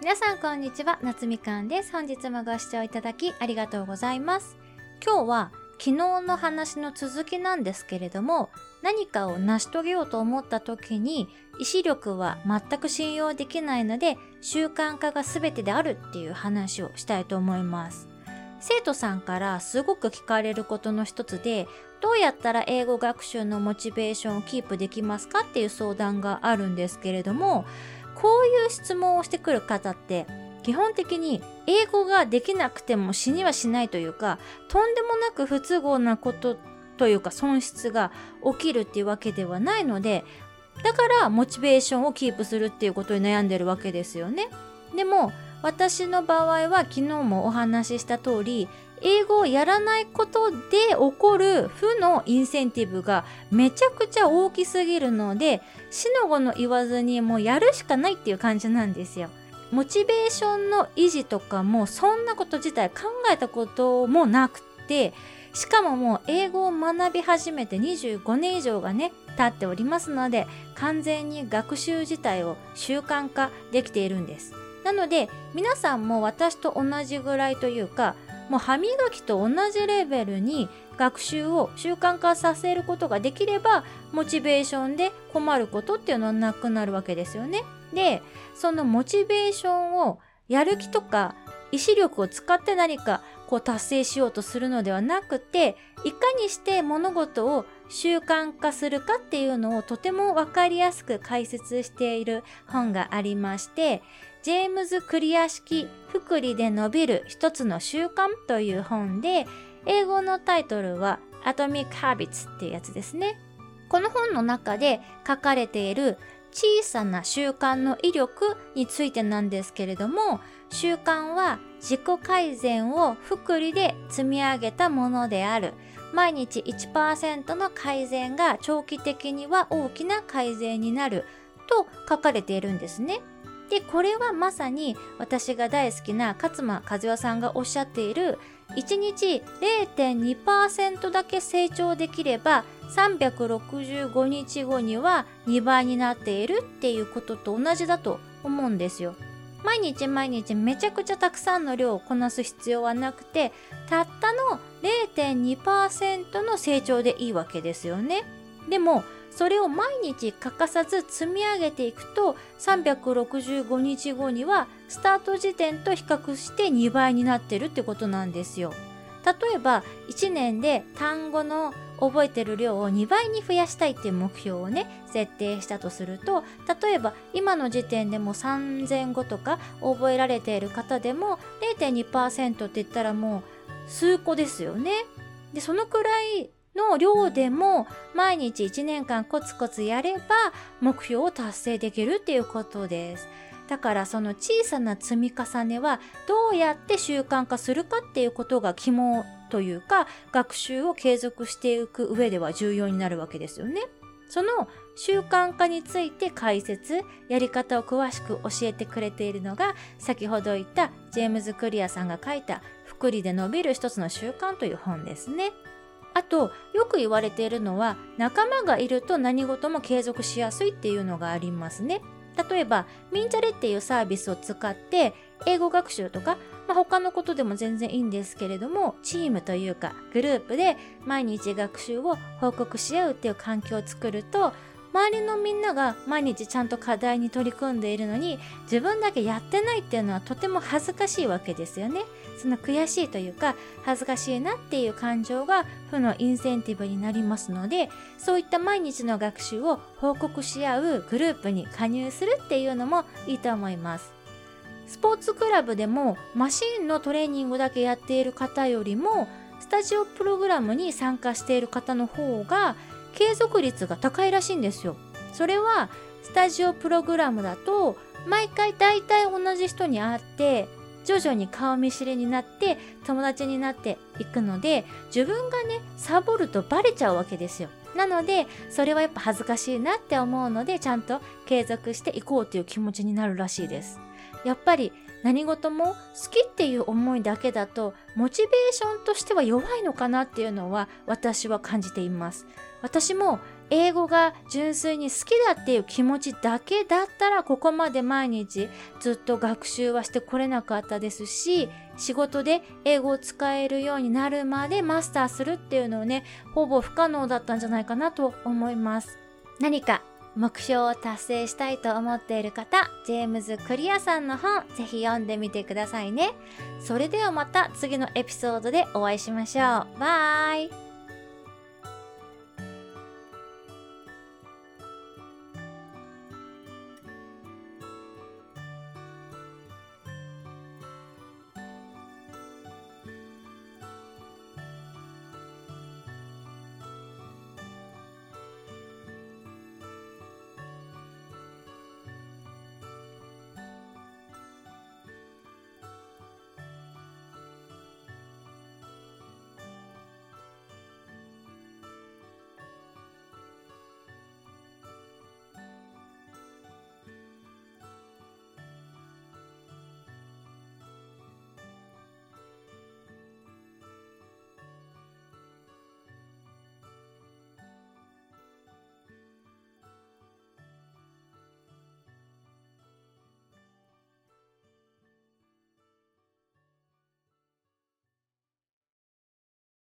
皆さんこんにちは夏みかんです。本日もご視聴いただきありがとうございます。今日は昨日の話の続きなんですけれども何かを成し遂げようと思った時に意志力は全く信用できないので習慣化が全てであるっていう話をしたいと思います。生徒さんからすごく聞かれることの一つでどうやったら英語学習のモチベーションをキープできますかっていう相談があるんですけれどもこういう質問をしてくる方って基本的に英語ができなくても死にはしないというかとんでもなく不都合なことというか損失が起きるっていうわけではないのでだからモチベーションをキープするっていうことに悩んでるわけですよね。でも私の場合は昨日もお話しした通り英語をやらないことで起こる負のインセンティブがめちゃくちゃ大きすぎるので死の子の言わずにもうやるしかないっていう感じなんですよ。モチベーションの維持とかもそんなこと自体考えたこともなくてしかももう英語を学び始めて25年以上がね経っておりますので完全に学習自体を習慣化できているんです。なので皆さんも私と同じぐらいというかもう歯磨きと同じレベルに学習を習慣化させることができればモチベーションで困ることっていうのはなくなるわけですよね。でそのモチベーションをやる気とか意志力を使って何かこう達成しようとするのではなくていかにして物事を習慣化するかっていうのをとても分かりやすく解説している本がありましてジェームズ・クリア式福利で伸びる一つの習慣という本で英語のタイトルは Atomic Habits っていうやつですね。この本の中で書かれている小さな習慣の威力についてなんですけれども習慣は自己改善を福利で積み上げたものである毎日1%の改善が長期的には大きな改善になると書かれているんですね。でこれはまさに私が大好きな勝間和代さんがおっしゃっている1日0.2%だけ成長できれば365日後には2倍になっているっていうことと同じだと思うんですよ。毎日毎日めちゃくちゃたくさんの量をこなす必要はなくてたったの0.2%の成長でいいわけですよね。でもそれを毎日欠かさず積み上げていくと365日後にはスタート時点と比較して2倍になってるってことなんですよ。例えば1年で単語の覚えてる量を2倍に増やしたいっていう目標をね設定したとすると例えば今の時点でも3000語とか覚えられている方でも0.2%って言ったらもう数個ですよね。でそのくらいの量でも毎日1年間コツコツやれば目標を達成できるっていうことです。だからその小さな積み重ねはどうやって習慣化するかっていうことが肝というか学習を継続していく上では重要になるわけですよね。その習慣化について解説、やり方を詳しく教えてくれているのが先ほど言ったジェームズ・クリアさんが書いた福利で伸びる一つの習慣という本ですね。あとよく言われているのは仲間がいると何事も継続しやすいっていうのがありますね。例えばミンチャレっていうサービスを使って英語学習とか、まあ、他のことでも全然いいんですけれどもチームというかグループで毎日学習を報告し合うっていう環境を作ると周りのみんなが毎日ちゃんと課題に取り組んでいるのに自分だけやってないっていうのはとても恥ずかしいわけですよね。その悔しいというか恥ずかしいなっていう感情が負のインセンティブになりますのでそういった毎日の学習を報告し合うグループに加入するっていうのもいいと思います。スポーツクラブでもマシンのトレーニングだけやっている方よりもスタジオプログラムに参加している方の方が継続率が高いらしいんですよ。それはスタジオプログラムだと毎回大体同じ人に会って徐々に顔見知りになって友達になっていくので自分がねサボるとバレちゃうわけですよ。なのでそれはやっぱ恥ずかしいなって思うのでちゃんと継続していこうという気持ちになるらしいです。やっぱり何事も好きっていう思いだけだとモチベーションとしては弱いのかなっていうのは私は感じています。私も英語が純粋に好きだっていう気持ちだけだったらここまで毎日ずっと学習はしてこれなかったですし仕事で英語を使えるようになるまでマスターするっていうのをねほぼ不可能だったんじゃないかなと思います。何か目標を達成したいと思っている方ジェームズ・クリアさんの本ぜひ読んでみてくださいね。それではまた次のエピソードでお会いしましょう。バイ。